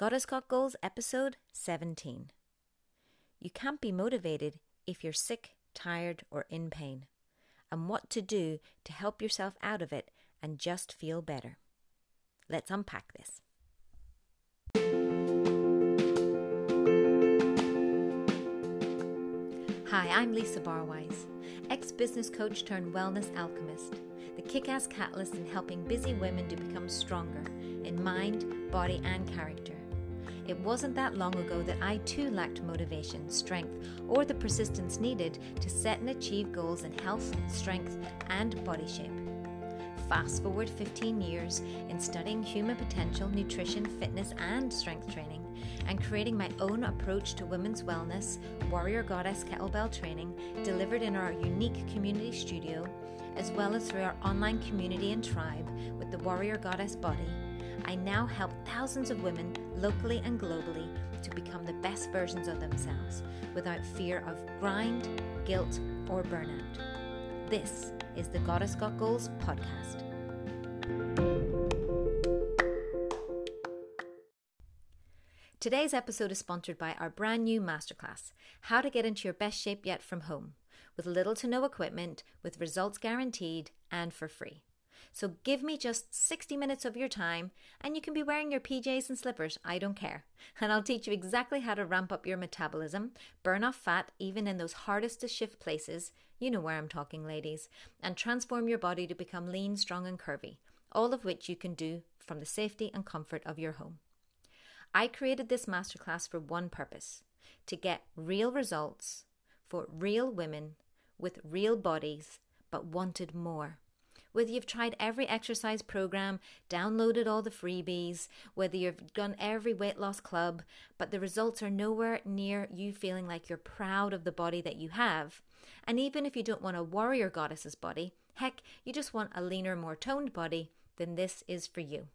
Goddess Got Goals, episode 17. You can't be motivated if you're sick, tired, or in pain, and what to do to help yourself out of it and just feel better. Let's unpack this. Hi, I'm Lisa Barwise, ex business coach turned wellness alchemist, the kick ass catalyst in helping busy women to become stronger in mind, body, and character. It wasn't that long ago that I too lacked motivation, strength, or the persistence needed to set and achieve goals in health, strength, and body shape. Fast forward 15 years in studying human potential, nutrition, fitness, and strength training, and creating my own approach to women's wellness, Warrior Goddess Kettlebell training, delivered in our unique community studio, as well as through our online community and tribe with the Warrior Goddess Body I now help thousands of women, locally and globally, to become the best versions of themselves without fear of grind, guilt, or burnout. This is the Goddess Got Goals podcast. Today's episode is sponsored by our brand new masterclass How to Get Into Your Best Shape Yet from Home, with little to no equipment, with results guaranteed, and for free. So give me just 60 minutes of your time, and you can be wearing your PJs and slippers, I don't care. And I'll teach you exactly how to ramp up your metabolism, burn off fat even in those hardest to shift places, you know where I'm talking, ladies, and transform your body to become lean, strong, and curvy, all of which you can do from the safety and comfort of your home. I created this masterclass for one purpose to get real results for real women with real bodies but wanted more whether you've tried every exercise program, downloaded all the freebies, whether you've done every weight loss club, but the results are nowhere near you feeling like you're proud of the body that you have. And even if you don't want a warrior goddess's body, heck, you just want a leaner, more toned body, then this is for you.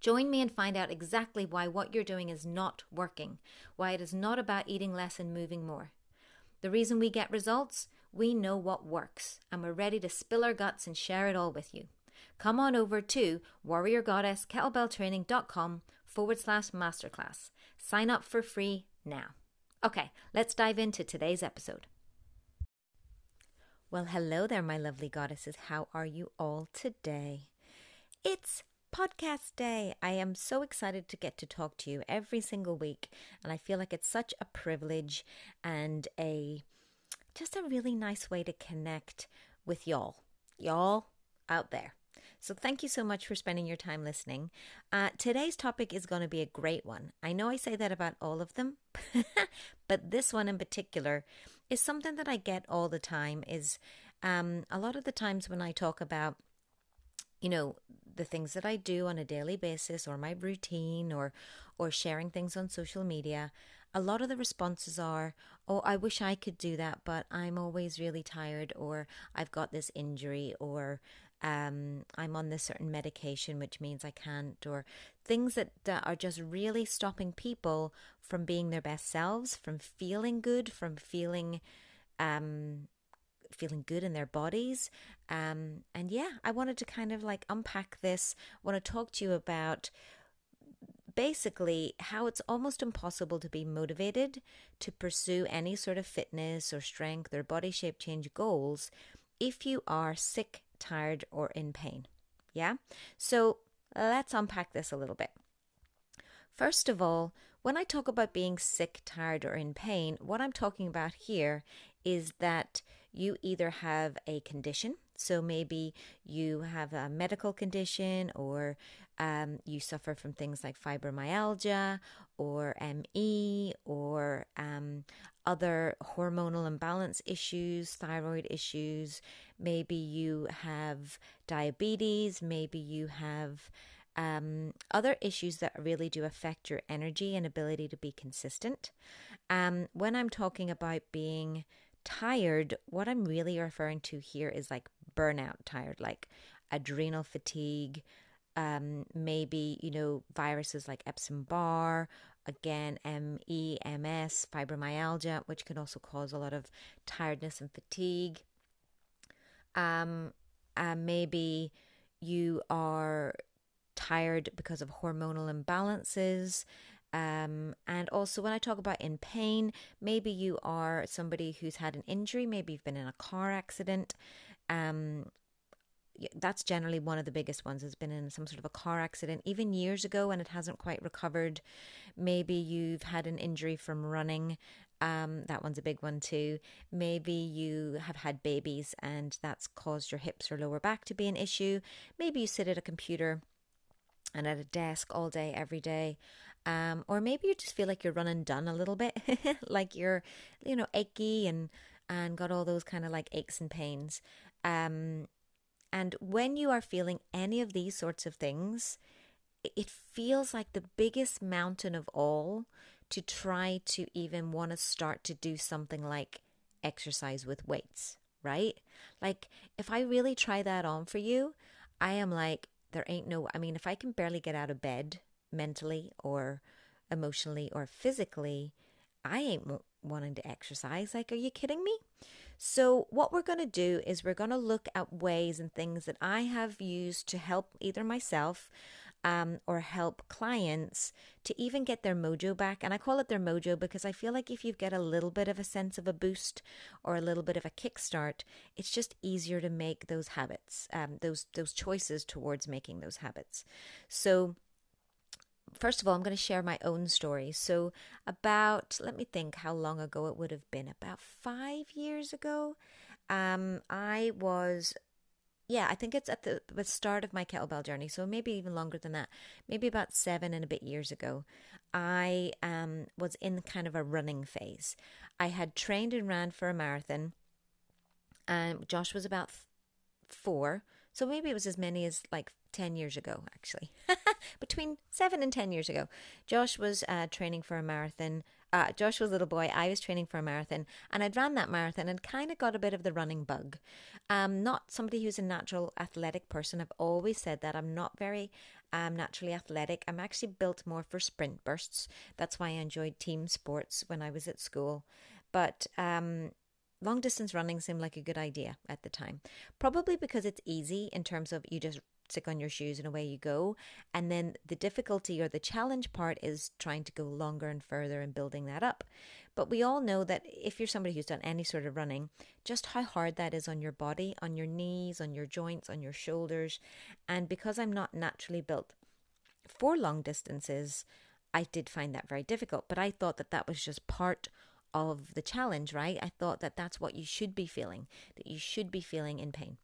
Join me and find out exactly why what you're doing is not working, why it is not about eating less and moving more. The reason we get results? We know what works, and we're ready to spill our guts and share it all with you. Come on over to warriorgoddesskettlebelltraining.com forward slash masterclass. Sign up for free now. Okay, let's dive into today's episode. Well, hello there, my lovely goddesses. How are you all today? It's podcast day. I am so excited to get to talk to you every single week, and I feel like it's such a privilege and a just a really nice way to connect with y'all, y'all out there. So, thank you so much for spending your time listening. Uh, today's topic is going to be a great one. I know I say that about all of them, but this one in particular is something that I get all the time. Is um, a lot of the times when I talk about, you know, the things that I do on a daily basis, or my routine, or or sharing things on social media, a lot of the responses are, Oh, I wish I could do that, but I'm always really tired, or I've got this injury, or um, I'm on this certain medication, which means I can't, or things that, that are just really stopping people from being their best selves, from feeling good, from feeling. Um, feeling good in their bodies. Um, and yeah, I wanted to kind of like unpack this. I want to talk to you about basically how it's almost impossible to be motivated to pursue any sort of fitness or strength or body shape change goals if you are sick, tired, or in pain. Yeah? So let's unpack this a little bit. First of all, when I talk about being sick, tired, or in pain, what I'm talking about here is that you either have a condition, so maybe you have a medical condition or um, you suffer from things like fibromyalgia or ME or um, other hormonal imbalance issues, thyroid issues. Maybe you have diabetes. Maybe you have um, other issues that really do affect your energy and ability to be consistent. Um, when I'm talking about being tired, what I'm really referring to here is like burnout tired, like adrenal fatigue, um, maybe, you know, viruses like Epstein Barr, again, ME, MS, fibromyalgia, which can also cause a lot of tiredness and fatigue. Um, uh, maybe you are tired because of hormonal imbalances. Um, and also, when I talk about in pain, maybe you are somebody who's had an injury, maybe you've been in a car accident. Um, that's generally one of the biggest ones has been in some sort of a car accident even years ago and it hasn't quite recovered. Maybe you've had an injury from running um, that one's a big one too. Maybe you have had babies and that's caused your hips or lower back to be an issue. Maybe you sit at a computer and at a desk all day every day um, or maybe you just feel like you're running done a little bit like you're you know achy and and got all those kind of like aches and pains. Um, and when you are feeling any of these sorts of things, it feels like the biggest mountain of all to try to even want to start to do something like exercise with weights, right? Like, if I really try that on for you, I am like, there ain't no, I mean, if I can barely get out of bed mentally or emotionally or physically, I ain't wanting to exercise. Like, are you kidding me? So, what we're going to do is we're going to look at ways and things that I have used to help either myself um, or help clients to even get their mojo back. And I call it their mojo because I feel like if you get a little bit of a sense of a boost or a little bit of a kickstart, it's just easier to make those habits, um, those those choices towards making those habits. So first of all, I'm going to share my own story. So, about, let me think how long ago it would have been, about five years ago, um, I was, yeah, I think it's at the, the start of my kettlebell journey. So, maybe even longer than that, maybe about seven and a bit years ago. I um, was in kind of a running phase. I had trained and ran for a marathon. and Josh was about four. So maybe it was as many as like 10 years ago, actually. Between seven and 10 years ago. Josh was uh, training for a marathon. Uh, Josh was a little boy. I was training for a marathon. And I'd ran that marathon and kind of got a bit of the running bug. Um, not somebody who's a natural athletic person. I've always said that. I'm not very um, naturally athletic. I'm actually built more for sprint bursts. That's why I enjoyed team sports when I was at school. But um, long distance running seemed like a good idea at the time. Probably because it's easy in terms of you just stick on your shoes and away you go. And then the difficulty or the challenge part is trying to go longer and further and building that up. But we all know that if you're somebody who's done any sort of running, just how hard that is on your body, on your knees, on your joints, on your shoulders. And because I'm not naturally built for long distances, I did find that very difficult. But I thought that that was just part of the challenge, right? I thought that that's what you should be feeling, that you should be feeling in pain.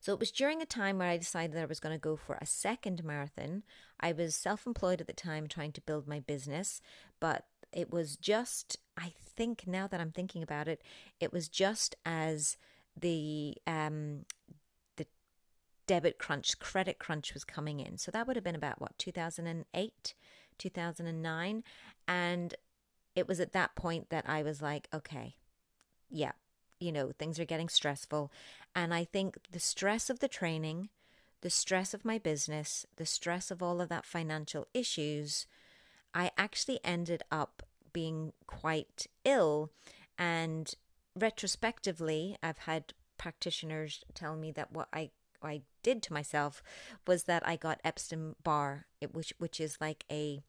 So it was during a time where I decided that I was going to go for a second marathon. I was self employed at the time trying to build my business, but it was just, I think now that I'm thinking about it, it was just as the, um, the debit crunch, credit crunch was coming in. So that would have been about what, 2008, 2009. And it was at that point that I was like, okay, yeah, you know, things are getting stressful. And I think the stress of the training, the stress of my business, the stress of all of that financial issues, I actually ended up being quite ill. And retrospectively, I've had practitioners tell me that what I I did to myself was that I got Epstein Barr, which which is like a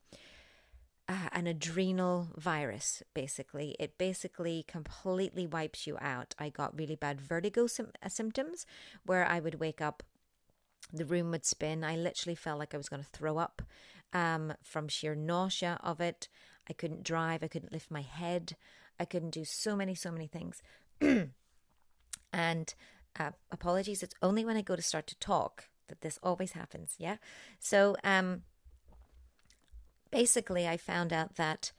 uh, an adrenal virus, basically. It basically completely wipes you out. I got really bad vertigo sim- uh, symptoms where I would wake up, the room would spin. I literally felt like I was going to throw up um, from sheer nausea of it. I couldn't drive. I couldn't lift my head. I couldn't do so many, so many things. and uh, apologies, it's only when I go to start to talk that this always happens. Yeah. So, um, basically, I found out that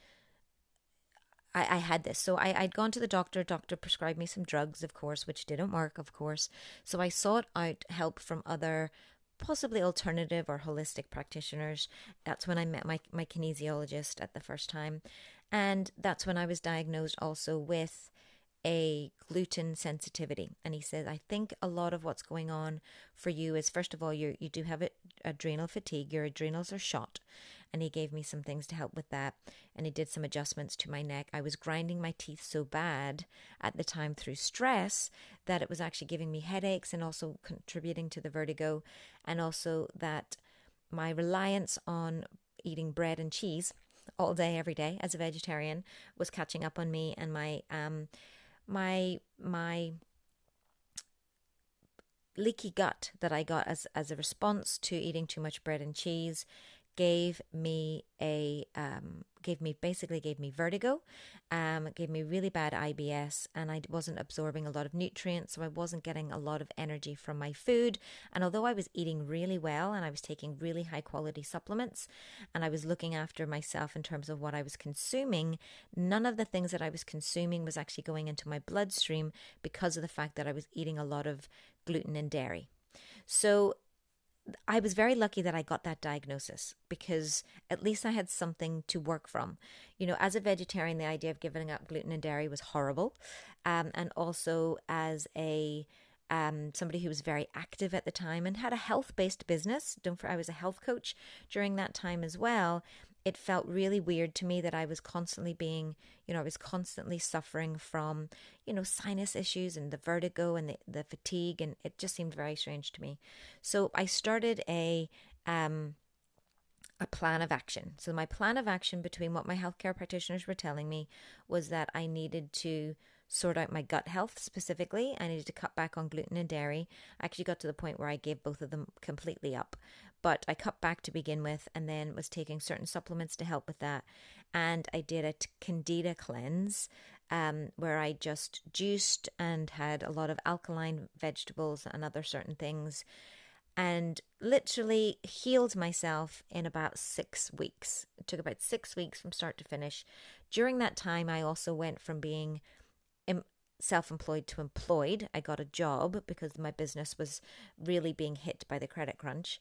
I, I had this. So I, I'd gone to the doctor. Doctor prescribed me some drugs, of course, which didn't work, of course. So I sought out help from other possibly alternative or holistic practitioners. That's when I met my, my kinesiologist at the first time. And that's when I was diagnosed also with a gluten sensitivity. And he says, I think a lot of what's going on for you is, first of all, you you do have adrenal fatigue. Your adrenals are shot and he gave me some things to help with that. And he did some adjustments to my neck. I was grinding my teeth so bad at the time through stress that it was actually giving me headaches and also contributing to the vertigo, and also that my reliance on eating bread and cheese all day every day as a vegetarian was catching up on me and my um my my leaky gut that I got as as a response to eating too much bread and cheese gave me a um, gave me basically gave me vertigo, um, gave me really bad IBS, and I wasn't absorbing a lot of nutrients, so I wasn't getting a lot of energy from my food. And although I was eating really well and I was taking really high quality supplements, and I was looking after myself in terms of what I was consuming, none of the things that I was consuming was actually going into my bloodstream because of the fact that I was eating a lot of gluten and dairy. So I was very lucky that I got that diagnosis because at least I had something to work from. You know, as a vegetarian, the idea of giving up gluten and dairy was horrible. Um, and also as a um, somebody who was very active at the time and had a health based business. Don't for I was a health coach during that time as well it felt really weird to me that I was constantly being, you know, I was constantly suffering from, you know, sinus issues and the vertigo and the, the fatigue, and it just seemed very strange to me. So I started a um, a plan of action. So my plan of action between what my healthcare practitioners were telling me was that I needed to sort out my gut health specifically. I needed to cut back on gluten and dairy. I actually got to the point where I gave both of them completely up but I cut back to begin with and then was taking certain supplements to help with that. And I did a candida cleanse um, where I just juiced and had a lot of alkaline vegetables and other certain things and literally healed myself in about six weeks. It took about six weeks from start to finish. During that time, I also went from being self employed to employed. I got a job because my business was really being hit by the credit crunch.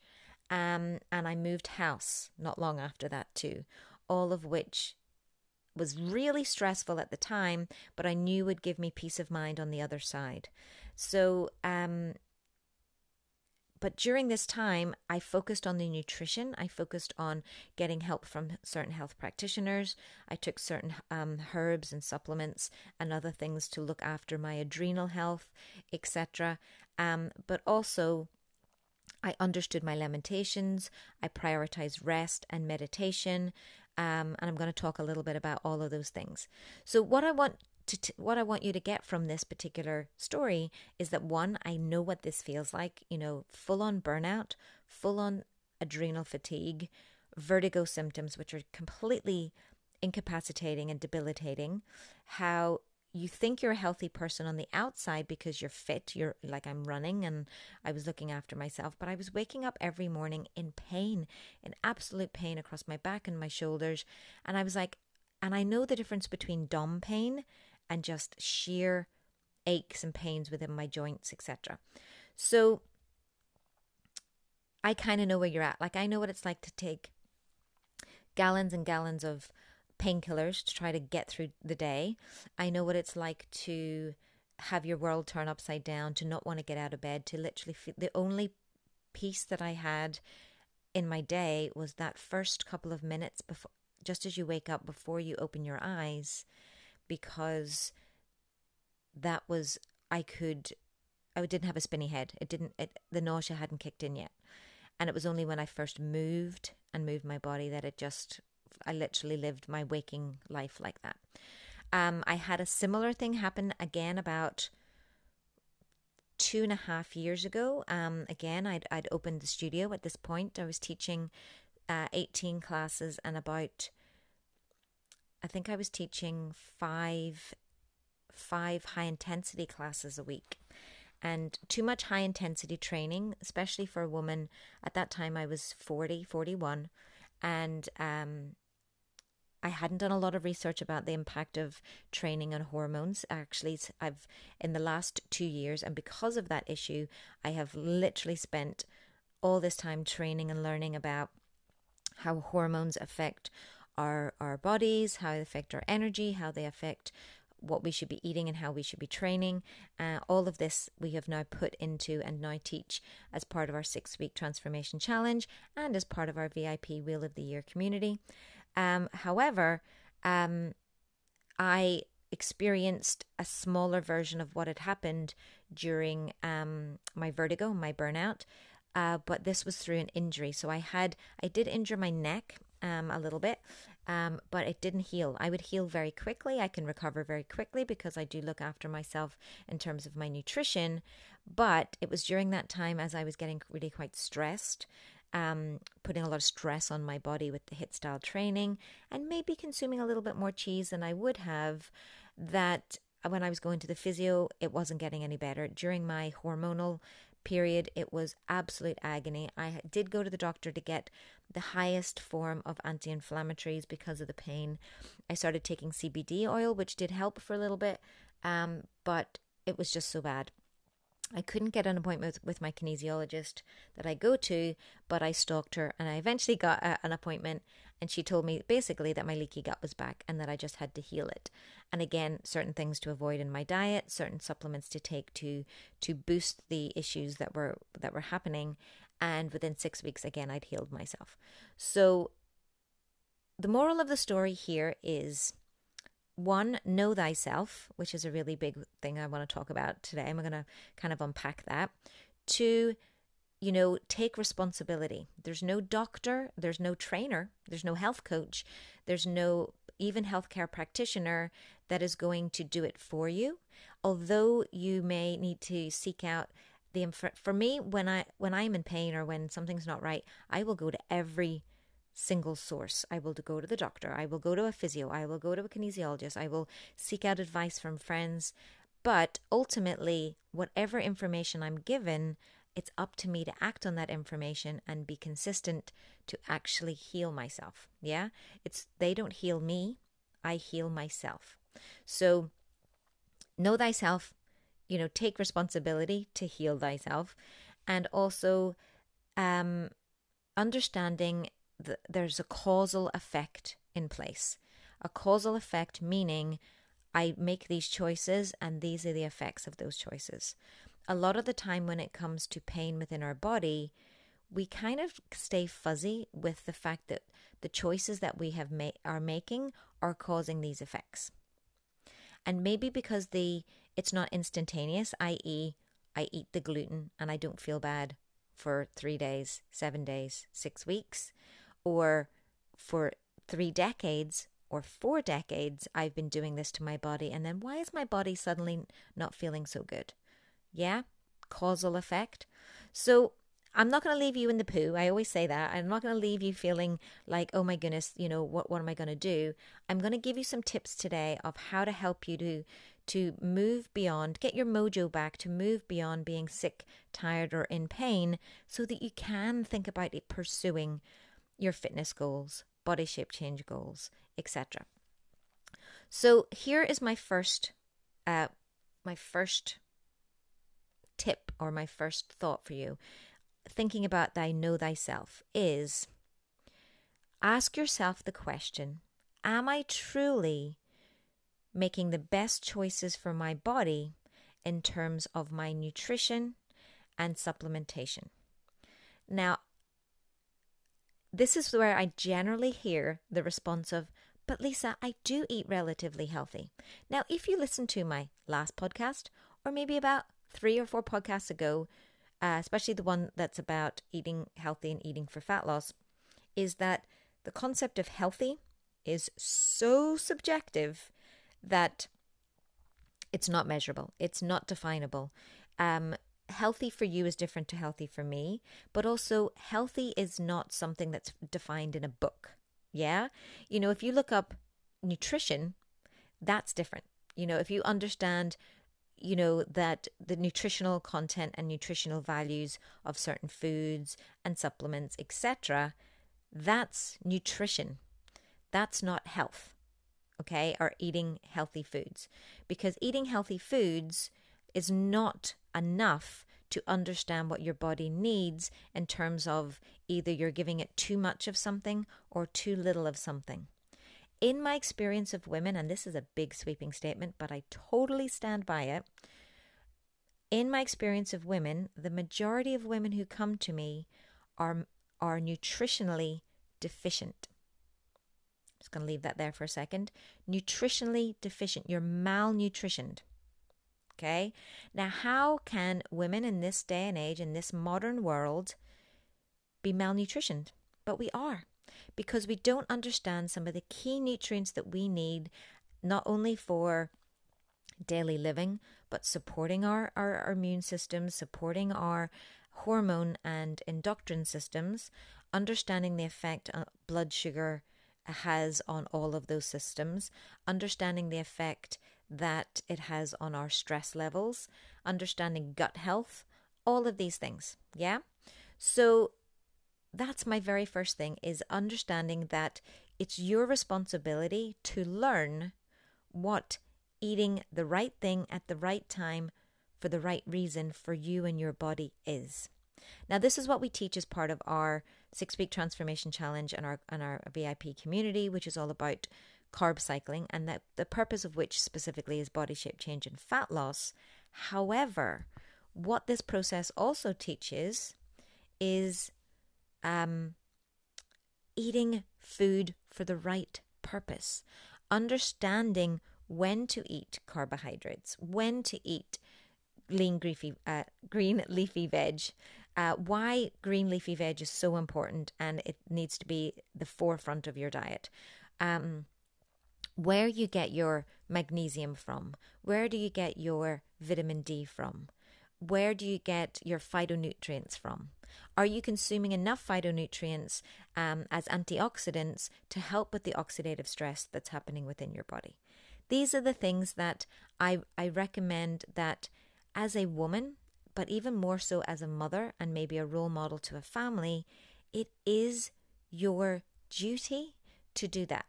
Um, and I moved house not long after that, too, all of which was really stressful at the time, but I knew would give me peace of mind on the other side. So, um, but during this time, I focused on the nutrition. I focused on getting help from certain health practitioners. I took certain um, herbs and supplements and other things to look after my adrenal health, etc. Um, but also I understood my lamentations. I prioritized rest and meditation. Um, and I'm going to talk a little bit about all of those things. So, what I want to t- what I want you to get from this particular story is that one, I know what this feels like. You know, full on burnout, full on adrenal fatigue, vertigo symptoms, which are completely incapacitating and debilitating. How you think you're a healthy person on the outside because you're fit. You're like, I'm running and I was looking after myself, but I was waking up every morning in pain, in absolute pain across my back and my shoulders. And I was like, and I know the difference between dumb pain and just sheer aches and pains within my joints, etc. So I kind of know where you're at. Like, I know what it's like to take gallons and gallons of painkillers to try to get through the day. I know what it's like to have your world turn upside down, to not want to get out of bed, to literally feel the only peace that I had in my day was that first couple of minutes before just as you wake up before you open your eyes because that was I could I didn't have a spinny head. It didn't it, the nausea hadn't kicked in yet. And it was only when I first moved and moved my body that it just I literally lived my waking life like that. Um, I had a similar thing happen again about two and a half years ago. Um, again, I'd, I'd opened the studio at this point. I was teaching uh, 18 classes and about, I think I was teaching five, five high intensity classes a week. And too much high intensity training, especially for a woman. At that time, I was 40, 41. And um, I hadn't done a lot of research about the impact of training on hormones. Actually, I've in the last two years, and because of that issue, I have literally spent all this time training and learning about how hormones affect our our bodies, how they affect our energy, how they affect what we should be eating and how we should be training. Uh, all of this we have now put into and now teach as part of our six week transformation challenge and as part of our VIP Wheel of the Year community. Um, however, um, I experienced a smaller version of what had happened during um, my vertigo, my burnout. uh, but this was through an injury. So I had, I did injure my neck um, a little bit, um, but it didn't heal. I would heal very quickly. I can recover very quickly because I do look after myself in terms of my nutrition. But it was during that time as I was getting really quite stressed. Um, putting a lot of stress on my body with the HIIT style training and maybe consuming a little bit more cheese than I would have that when I was going to the physio, it wasn't getting any better. During my hormonal period, it was absolute agony. I did go to the doctor to get the highest form of anti inflammatories because of the pain. I started taking CBD oil, which did help for a little bit, um, but it was just so bad. I couldn't get an appointment with, my kinesiologist that I go to, but I stalked her and I eventually got a, an appointment. And she told me basically that my leaky gut was back and that I just had to heal it. And again, certain things to avoid in my diet, certain supplements to take to to boost the issues that were that were happening. And within six weeks, again, I'd healed myself. So the moral of the story here is one, know thyself, which is a really big thing I want to talk about today. I'm going to kind of unpack that. Two, you know, take responsibility. There's no doctor, there's no trainer, there's no health coach, there's no even healthcare practitioner that is going to do it for you. Although you may need to seek out the for me when I when I'm in pain or when something's not right, I will go to every single source. I will go to the doctor, I will go to a physio, I will go to a kinesiologist, I will seek out advice from friends. But ultimately, whatever information I'm given, it's up to me to act on that information and be consistent to actually heal myself. Yeah? It's they don't heal me, I heal myself. So know thyself, you know, take responsibility to heal thyself and also um understanding that there's a causal effect in place. A causal effect meaning I make these choices and these are the effects of those choices. A lot of the time, when it comes to pain within our body, we kind of stay fuzzy with the fact that the choices that we have ma- are making are causing these effects. And maybe because the it's not instantaneous, i.e., I eat the gluten and I don't feel bad for three days, seven days, six weeks or for three decades or four decades, I've been doing this to my body. And then why is my body suddenly not feeling so good? Yeah, causal effect. So I'm not going to leave you in the poo. I always say that. I'm not going to leave you feeling like, oh my goodness, you know, what, what am I going to do? I'm going to give you some tips today of how to help you to to move beyond, get your mojo back, to move beyond being sick, tired, or in pain, so that you can think about it pursuing your fitness goals, body shape change goals, etc. So here is my first uh my first tip or my first thought for you thinking about thy know thyself is ask yourself the question am I truly making the best choices for my body in terms of my nutrition and supplementation? Now, this is where I generally hear the response of, but Lisa, I do eat relatively healthy. Now, if you listen to my last podcast, or maybe about three or four podcasts ago, uh, especially the one that's about eating healthy and eating for fat loss, is that the concept of healthy is so subjective that it's not measurable, it's not definable. Um, healthy for you is different to healthy for me, but also healthy is not something that's defined in a book. Yeah? You know, if you look up nutrition, that's different. You know, if you understand you know that the nutritional content and nutritional values of certain foods and supplements etc that's nutrition that's not health okay or eating healthy foods because eating healthy foods is not enough to understand what your body needs in terms of either you're giving it too much of something or too little of something. In my experience of women, and this is a big sweeping statement, but I totally stand by it. In my experience of women, the majority of women who come to me are, are nutritionally deficient. I'm just going to leave that there for a second. Nutritionally deficient. You're malnutritioned. Okay. Now, how can women in this day and age, in this modern world, be malnutritioned? But we are because we don't understand some of the key nutrients that we need, not only for daily living, but supporting our, our, our immune system, supporting our hormone and endocrine systems, understanding the effect uh, blood sugar has on all of those systems, understanding the effect that it has on our stress levels, understanding gut health, all of these things. Yeah. So that's my very first thing is understanding that it's your responsibility to learn what eating the right thing at the right time for the right reason for you and your body is. Now, this is what we teach as part of our six week transformation challenge and our and our VIP community, which is all about carb cycling, and that the purpose of which specifically is body shape change and fat loss. However, what this process also teaches is um, eating food for the right purpose, understanding when to eat carbohydrates, when to eat lean uh, green leafy veg, uh, why green leafy veg is so important and it needs to be the forefront of your diet. Um, where you get your magnesium from, where do you get your vitamin D from, where do you get your phytonutrients from? Are you consuming enough phytonutrients um, as antioxidants to help with the oxidative stress that's happening within your body? These are the things that I, I recommend that as a woman, but even more so as a mother and maybe a role model to a family, it is your duty to do that.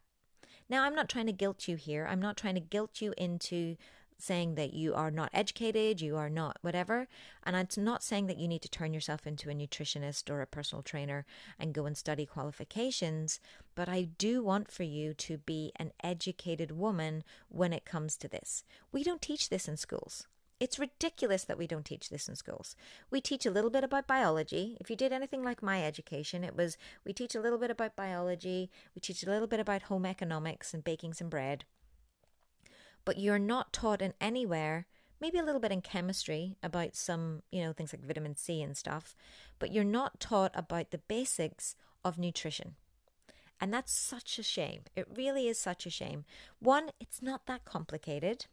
Now, I'm not trying to guilt you here. I'm not trying to guilt you into saying that you are not educated, you are not whatever. And I'm not saying that you need to turn yourself into a nutritionist or a personal trainer and go and study qualifications, but I do want for you to be an educated woman when it comes to this. We don't teach this in schools. It's ridiculous that we don't teach this in schools. We teach a little bit about biology. If you did anything like my education, it was we teach a little bit about biology, we teach a little bit about home economics and baking some bread but you're not taught in anywhere maybe a little bit in chemistry about some, you know, things like vitamin C and stuff, but you're not taught about the basics of nutrition. And that's such a shame. It really is such a shame. One, it's not that complicated.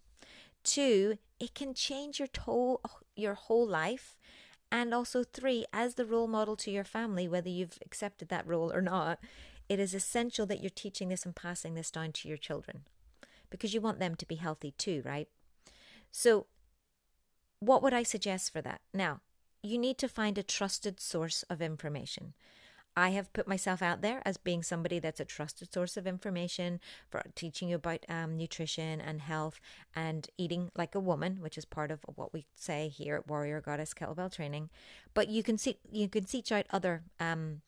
Two, it can change your whole your whole life. And also three, as the role model to your family, whether you've accepted that role or not, it is essential that you're teaching this and passing this down to your children because you want them to be healthy too, right? So, what would I suggest for that? Now, you need to find a trusted source of information. I have put myself out there as being somebody that's a trusted source of information for teaching you about um, nutrition and health and eating like a woman, which is part of what we say here at Warrior Goddess Kettlebell Training. But you can see you can seek out other um,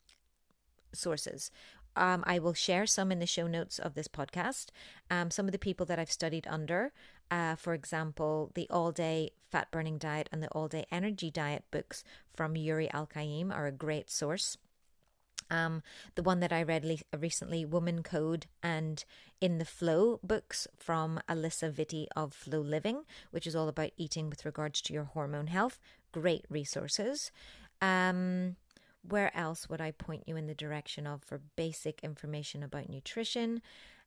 sources. Um, I will share some in the show notes of this podcast. Um, some of the people that I've studied under, uh, for example, the All Day Fat Burning Diet and the All Day Energy Diet books from Yuri Elkaim are a great source. Um, the one that I read le- recently, Woman Code, and In the Flow books from Alisa Vitti of FLO Living, which is all about eating with regards to your hormone health. Great resources. Um, where else would I point you in the direction of for basic information about nutrition?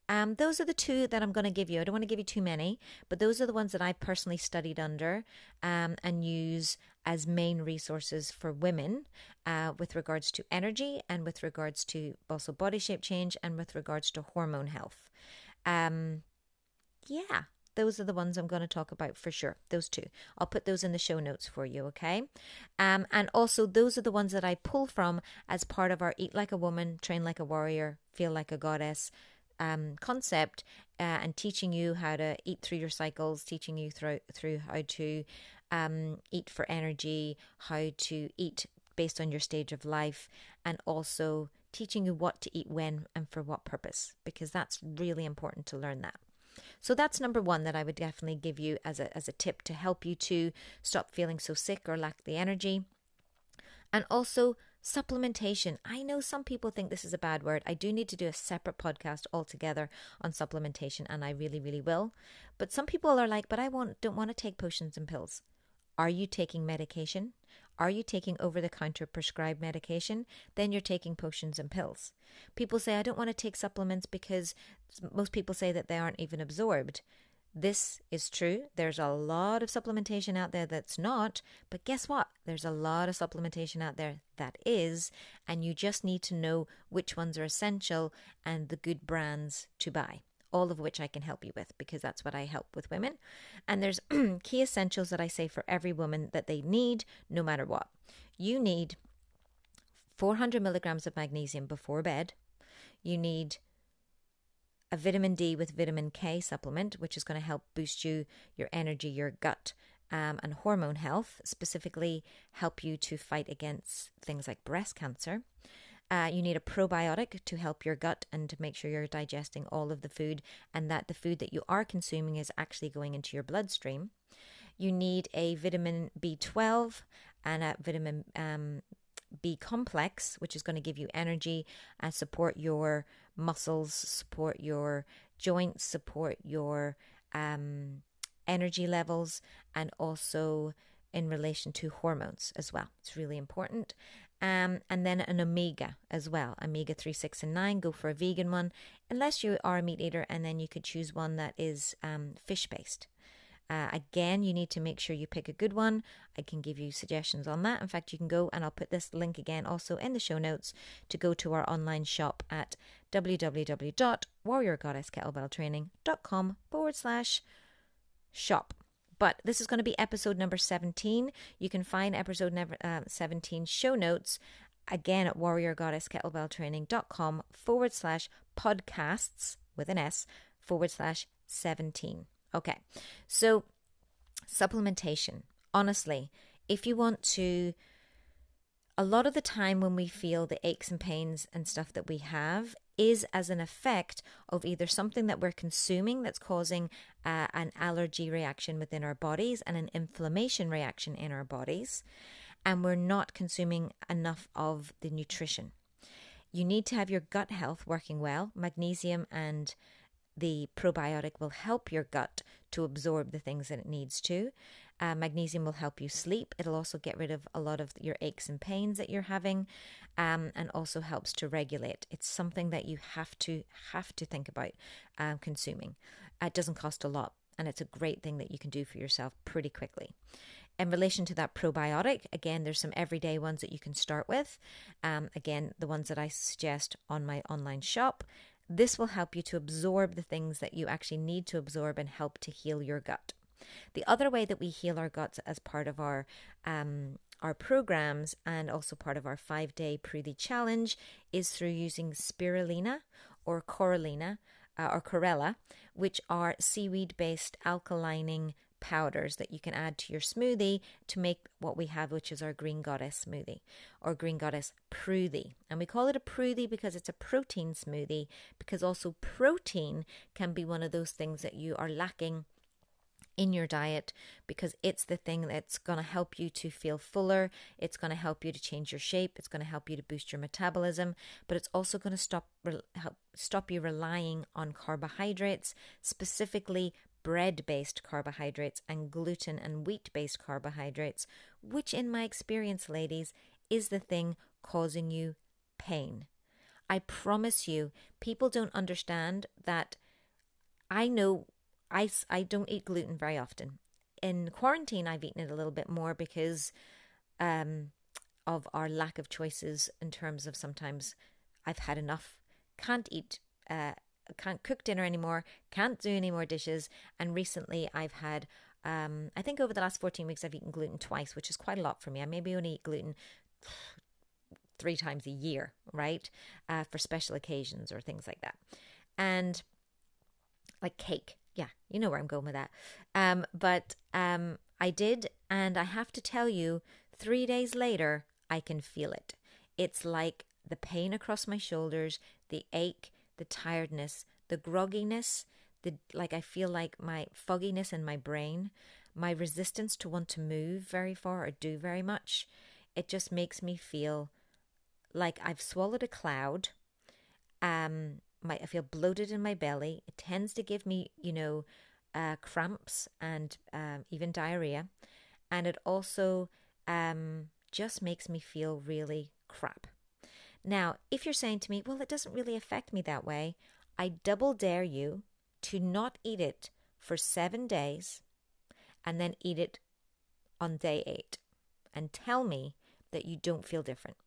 Um, those are the two that I'm going to give you. I don't want to give you too many, but those are the ones that I personally studied under um, and use as main resources for women uh, with regards to energy and with regards to also body shape change and with regards to hormone health. Um, yeah, those are the ones I'm going to talk about for sure. Those two. I'll put those in the show notes for you, okay? Um, and also, those are the ones that I pull from as part of our Eat Like a Woman, Train Like a Warrior, Feel Like a Goddess um, concept uh, and teaching you how to eat through your cycles, teaching you through, through how to um, eat for energy, how to eat based on your stage of life, and also teaching you what to eat when and for what purpose, because that's really important to learn that. So that's number one that I would definitely give you as a, as a tip to help you to stop feeling so sick or lack the energy. And also Supplementation. I know some people think this is a bad word. I do need to do a separate podcast altogether on supplementation, and I really, really will. But some people are like, but I don't want to take potions and pills. Are you taking medication? Are you taking over the counter prescribed medication? Then you're taking potions and pills. People say, I don't want to take supplements because most people say that they aren't even absorbed. This is true. There's a lot of supplementation out there that's not, but guess what? There's a lot of supplementation out there that is, and you just need to know which ones are essential and the good brands to buy. All of which I can help you with because that's what I help with women. And there's key essentials that I say for every woman that they need no matter what. You need 400 milligrams of magnesium before bed. You need a vitamin D with vitamin K supplement, which is going to help boost you your energy, your gut, um, and hormone health, specifically help you to fight against things like breast cancer. Uh, you need a probiotic to help your gut and to make sure you're digesting all of the food and that the food that you are consuming is actually going into your bloodstream. You need a vitamin B12 and a vitamin um, B complex, which is going to give you energy and support your muscles, support your joints, support your um, energy levels, and also in relation to hormones as well. It's really important. Um, and then an omega as well, omega 3, 6, and 9. Go for a vegan one, unless you are a meat eater, and then you could choose one that is um, fish based. Uh, again, you need to make sure you pick a good one. I can give you suggestions on that. In fact, you can go and I'll put this link again also in the show notes to go to our online shop at www.warriorgoddesskettlebelltraining.com forward slash shop. But this is going to be episode number 17. You can find episode number, uh, 17 show notes again at warriorgoddesskettlebelltraining.com forward slash podcasts with an S forward slash 17. Okay, so supplementation. Honestly, if you want to, a lot of the time when we feel the aches and pains and stuff that we have is as an effect of either something that we're consuming that's causing uh, an allergy reaction within our bodies and an inflammation reaction in our bodies, and we're not consuming enough of the nutrition. You need to have your gut health working well. Magnesium and the probiotic will help your gut to absorb the things that it needs to. Uh, magnesium will help you sleep. It'll also get rid of a lot of your aches and pains that you're having, um, and also helps to regulate. It's something that you have to have to think about uh, consuming. it doesn't cost a lot, and it's a great thing that you can do for yourself pretty quickly. In relation to that probiotic, again, there's some everyday ones that you can start with. Um, again, the ones that I suggest on my online shop. This will help you to absorb the things that you actually need to absorb and help to heal your gut. The other way that we heal our guts as part of our um, our programs and also part of our five day Prudhi challenge is through using spirulina or corallina uh, or chlorella, which are seaweed based alkalining powders that you can add to your smoothie to make what we have, which is our Green Goddess smoothie or Green Goddess Prudhi. And we call it a Prudhi because it's a protein smoothie, because also protein can be one of those things that you are lacking in your diet because it's the thing that's going to help you to feel fuller. It's going to help you to change your shape. It's going to help you to boost your metabolism, but it's also going to stop help stop you relying on carbohydrates, specifically bread based carbohydrates and gluten and wheat based carbohydrates, which, in my experience, ladies, is the thing causing you pain. I promise you, people don't understand that I know I, I don't eat gluten very often. In quarantine, I've eaten it a little bit more because um, of our lack of choices in terms of sometimes I've had enough, can't eat uh, can't cook dinner anymore, can't do any more dishes. And recently I've had, um, I think over the last 14 weeks, I've eaten gluten twice, which is quite a lot for me. I maybe only eat gluten three times a year, right? Uh, for special occasions or things like that. And like cake. Yeah, you know where I'm going with that. Um, but um, I did, and I have to tell you, three days later, I can feel it. It's like the pain across my shoulders, the ache, the tiredness, the grogginess, the like I feel like my fogginess in my brain, my resistance to want to move very far or do very much. It just makes me feel like I've swallowed a cloud. Um, my I feel bloated in my belly. It tends to give me, you know, uh, cramps and um, even diarrhea, and it also um, just makes me feel really crap. Now, if you're saying to me, well, it doesn't really affect me that way, I double dare you to not eat it for seven days and then eat it on day eight and tell me that you don't feel different.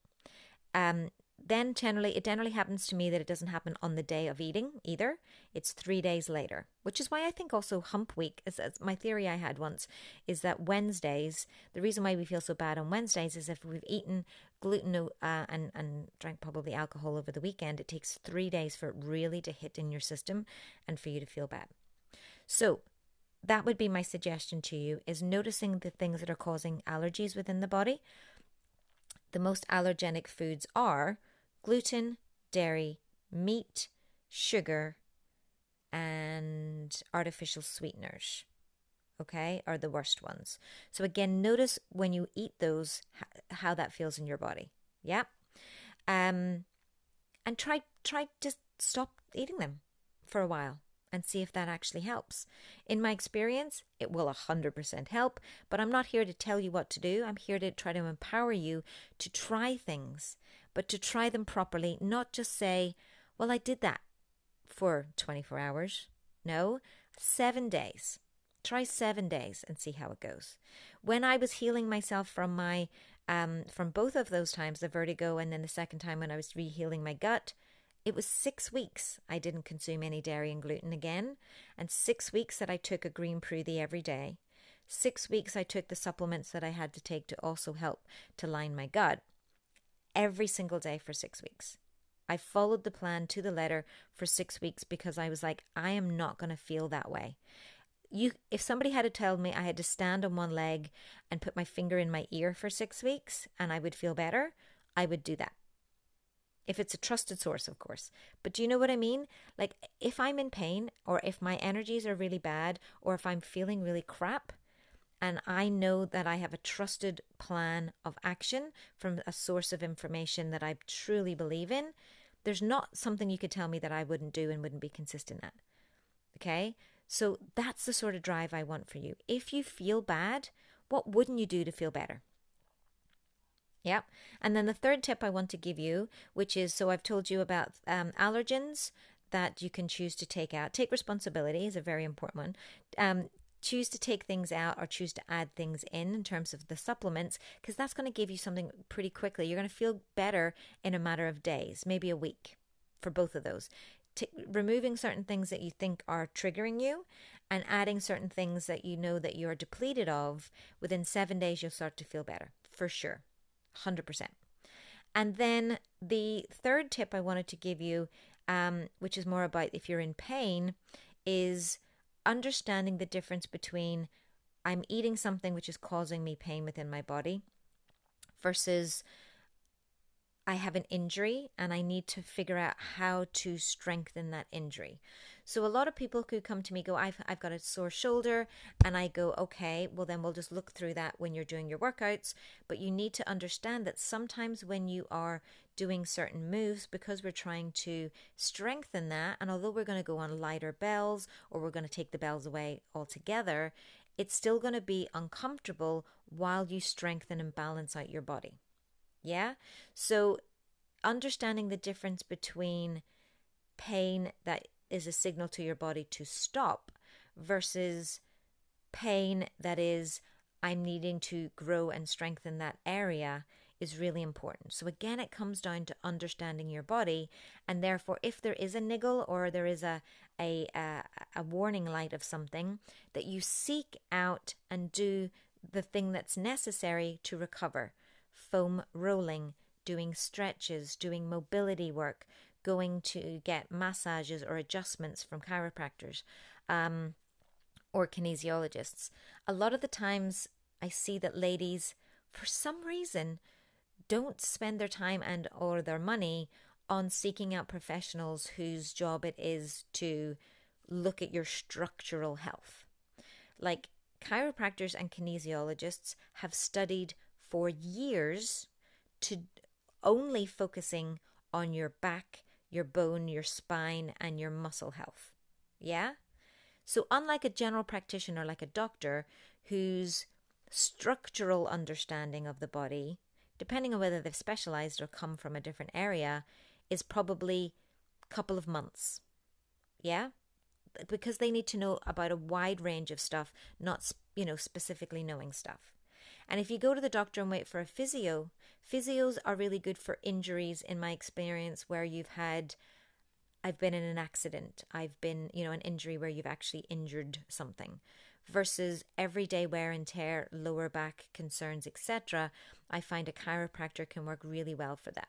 Um, then generally, it generally happens to me that it doesn't happen on the day of eating either. It's three days later, which is why I think also hump week, as my theory I had once, is that Wednesdays, the reason why we feel so bad on Wednesdays is if we've eaten gluten uh, and, and drank probably alcohol over the weekend, it takes three days for it really to hit in your system and for you to feel bad. So that would be my suggestion to you is noticing the things that are causing allergies within the body. The most allergenic foods are gluten, dairy, meat, sugar, and artificial sweeteners. Okay, are the worst ones. So, again, notice when you eat those how that feels in your body. Yeah. Um, and try, try just stop eating them for a while and see if that actually helps. In my experience, it will 100% help, but I'm not here to tell you what to do. I'm here to try to empower you to try things but to try them properly, not just say, well, I did that for 24 hours. No, seven days. Try seven days and see how it goes. When I was healing myself from my, um, from both of those times, the vertigo and then the second time when I was rehealing my gut, it was six weeks I didn't consume any dairy and gluten again, and six weeks that I took a green prudie every day. Six weeks I took the supplements that I had to take to also help to line my gut every single day for six weeks. I followed the plan to the letter for six weeks because I was like, I am not going to feel that way. You, if somebody had to tell me I had to stand on one leg and put my finger in my ear for six weeks and I would feel better, I would do that. If it's a trusted source, of course. But do you know what I mean? Like, if I'm in pain, or if my energies are really bad, or if I'm feeling really crap, and I know that I have a trusted plan of action from a source of information that I truly believe in, there's not something you could tell me that I wouldn't do and wouldn't be consistent at. Okay? So that's the sort of drive I want for you. If you feel bad, what wouldn't you do to feel better? Yep. And then the third tip I want to give you, which is so I've told you about um, allergens that you can choose to take out. Take responsibility is a very important one. Um, choose to take things out or choose to add things in in terms of the supplements because that's going to give you something pretty quickly. You're going to feel better in a matter of days, maybe a week for both of those. T- removing certain things that you think are triggering you and adding certain things that you know that you're depleted of within 7 days you'll start to feel better for sure 100% and then the third tip i wanted to give you um, which is more about if you're in pain is understanding the difference between I'm eating something which is causing me pain within my body versus I have an injury and I need to figure out how to strengthen that injury. So a lot of people who come to me go I've I've got a sore shoulder and I go okay, well then we'll just look through that when you're doing your workouts, but you need to understand that sometimes when you are doing certain moves because we're trying to strengthen that and although we're going to go on lighter bells or we're going to take the bells away altogether, it's still going to be uncomfortable while you strengthen and balance out your body. Yeah? So understanding the difference between pain that is a signal to your body to stop versus pain that is I'm needing to grow and strengthen that area is really important. So again it comes down to understanding your body and therefore if there is a niggle or there is a a a, a warning light of something that you seek out and do the thing that's necessary to recover foam rolling, doing stretches, doing mobility work, going to get massages or adjustments from chiropractors um, or kinesiologists. A lot of the times I see that ladies, for some reason, don't spend their time and or their money on seeking out professionals whose job it is to look at your structural health. Like chiropractors and kinesiologists have studied for years to only focusing on your back, your bone, your spine, and your muscle health. Yeah? So, unlike a general practitioner like a doctor whose structural understanding of the body, depending on whether they've specialized or come from a different area, is probably a couple of months. Yeah? Because they need to know about a wide range of stuff, not, you know, specifically knowing stuff. And if you go to the doctor and wait for a physio, physios are really good for injuries, in my experience, where you've had I've been in an accident, I've been, you know, an injury where you've actually injured something versus everyday wear and tear, lower back concerns, etc. I find a chiropractor can work really well for that.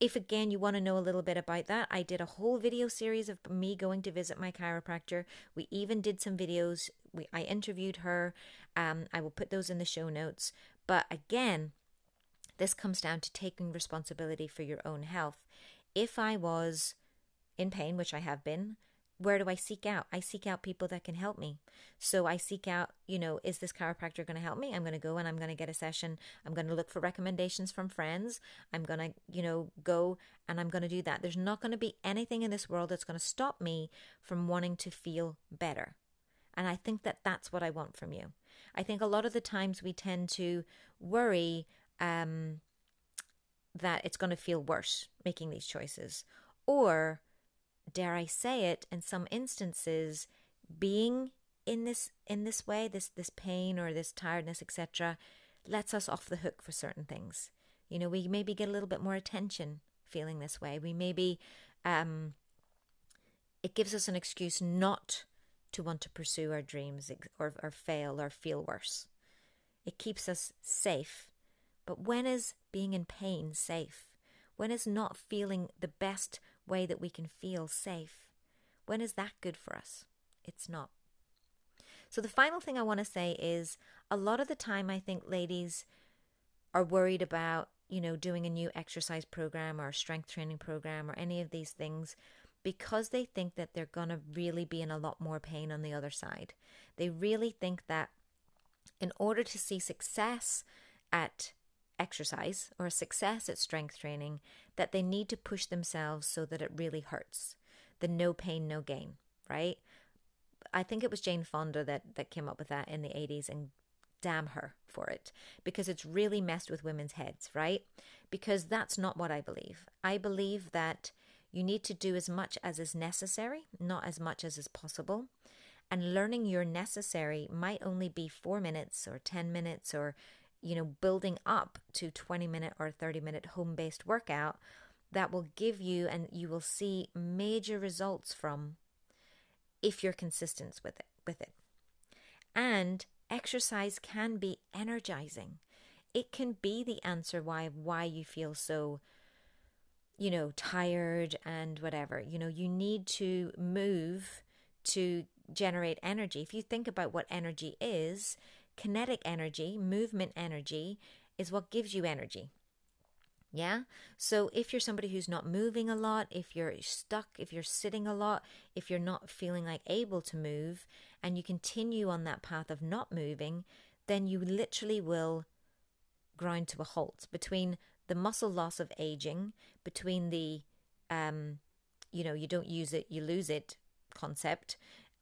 If again you want to know a little bit about that, I did a whole video series of me going to visit my chiropractor. We even did some videos. We I interviewed her. Um, I will put those in the show notes. But again, this comes down to taking responsibility for your own health. If I was in pain, which I have been, where do I seek out? I seek out people that can help me. So I seek out, you know, is this chiropractor going to help me? I'm going to go and I'm going to get a session. I'm going to look for recommendations from friends. I'm going to, you know, go and I'm going to do that. There's not going to be anything in this world that's going to stop me from wanting to feel better. And I think that that's what I want from you. I think a lot of the times we tend to worry um, that it's going to feel worse making these choices or dare I say it, in some instances, being in this in this way, this this pain or this tiredness, etc., lets us off the hook for certain things. You know, we maybe get a little bit more attention feeling this way. We maybe um, it gives us an excuse not to want to pursue our dreams or, or fail or feel worse. It keeps us safe. But when is being in pain safe? When is not feeling the best way that we can feel safe. When is that good for us? It's not. So, the final thing I want to say is a lot of the time, I think ladies are worried about, you know, doing a new exercise program or a strength training program or any of these things because they think that they're going to really be in a lot more pain on the other side. They really think that in order to see success at exercise or success at strength training that they need to push themselves so that it really hurts. The no pain, no gain, right? I think it was Jane Fonda that, that came up with that in the 80s, and damn her for it because it's really messed with women's heads, right? Because that's not what I believe. I believe that you need to do as much as is necessary, not as much as is possible. And learning your necessary might only be four minutes or 10 minutes or you know, building up to 20 minute or 30 minute home based workout that will give you and you will see major results from if you're consistent with it with it. And exercise can be energizing. It can be the answer why why you feel so you know, tired and whatever. You know, you need to move to generate energy. If you think about what energy is, kinetic energy, movement energy, is what gives you energy. Yeah. So if you're somebody who's not moving a lot, if you're stuck, if you're sitting a lot, if you're not feeling like able to move, and you continue on that path of not moving, then you literally will grind to a halt between the muscle loss of aging, between the, um, you know, you don't use it, you lose it concept.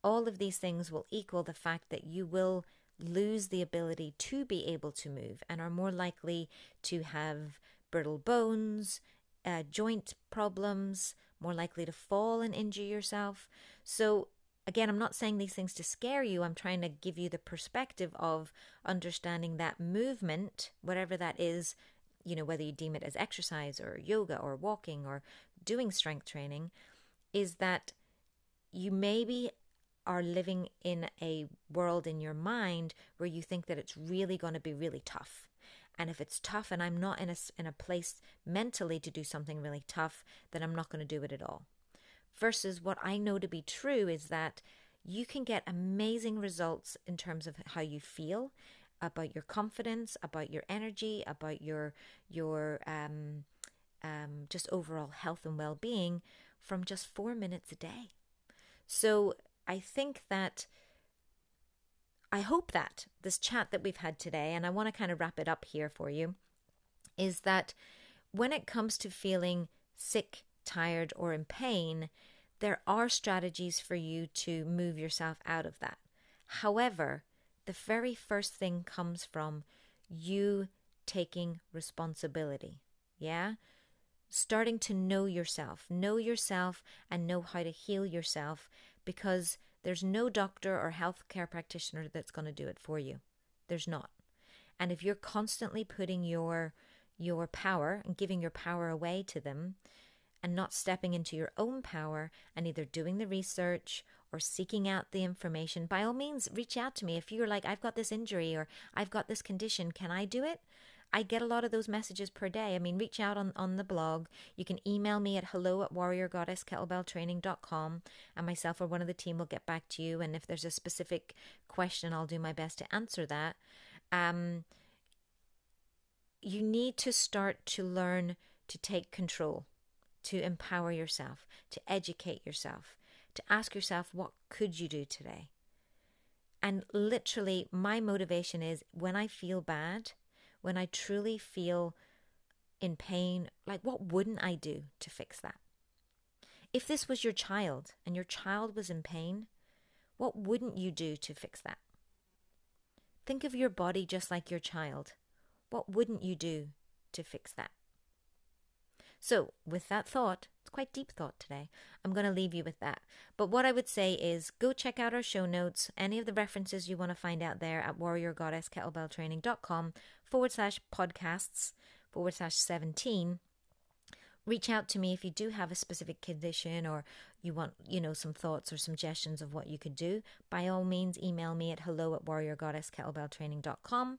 All of these things will equal the fact that you will lose the ability to be able to move and are more likely to have brittle bones, uh, joint problems, more likely to fall and injure yourself. So, again, I'm not saying these things to scare you. I'm trying to give you the perspective of understanding that movement, whatever that is, you know, whether you deem it as exercise or yoga or walking or doing strength training, is that you maybe are living in a world in your mind where you think that it's really going to be really tough. And if it's tough and I'm not in a, in a place mentally to do something really tough, then I'm not going to do it at all. Versus what I know to be true is that you can get amazing results in terms of how you feel about your confidence, about your energy, about your your um, um, just overall health and well being from just four minutes a day. So I think that I hope that this chat that we've had today, and I want to kind of wrap it up here for you, is that when it comes to feeling sick, tired, or in pain, there are strategies for you to move yourself out of that. However, the very first thing comes from you taking responsibility. Yeah? Starting to know yourself, know yourself, and know how to heal yourself because there's no doctor or healthcare practitioner that's going to do it for you. There's not. And if you're constantly putting your your power and giving your power away to them and not stepping into your own power and either doing the research or seeking out the information, by all means, reach out to me. If you're like, I've got this injury or I've got this condition, can I do it? I get a lot of those messages per day. I mean, reach out on, on the blog. You can email me at hello at warriorgoddesskettlebelltraining.com and myself or one of the team will get back to you. And if there's a specific question, I'll do my best to answer that. Um, you need to start to learn to take control, to empower yourself, to educate yourself, to ask yourself, what could you do today? And literally, my motivation is when I feel bad, when I truly feel in pain, like what wouldn't I do to fix that? If this was your child and your child was in pain, what wouldn't you do to fix that? Think of your body just like your child. What wouldn't you do to fix that? So, with that thought, it's quite deep thought today. I'm going to leave you with that. But what I would say is go check out our show notes, any of the references you want to find out there at warriorgoddesskettlebelltraining.com forward slash podcasts forward slash 17 reach out to me if you do have a specific condition or you want you know some thoughts or suggestions of what you could do by all means email me at hello at warriorgoddesskettlebelltraining.com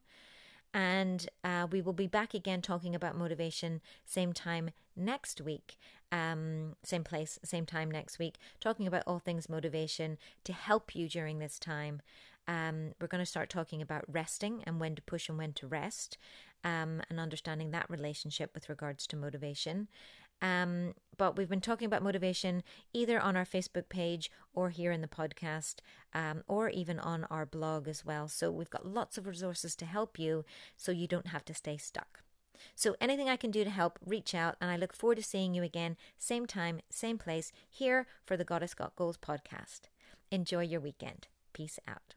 and uh, we will be back again talking about motivation same time next week um, same place same time next week talking about all things motivation to help you during this time um, we're going to start talking about resting and when to push and when to rest um, and understanding that relationship with regards to motivation um, but we've been talking about motivation either on our Facebook page or here in the podcast, um, or even on our blog as well. So we've got lots of resources to help you so you don't have to stay stuck. So anything I can do to help, reach out, and I look forward to seeing you again, same time, same place, here for the Goddess Got Goals podcast. Enjoy your weekend. Peace out.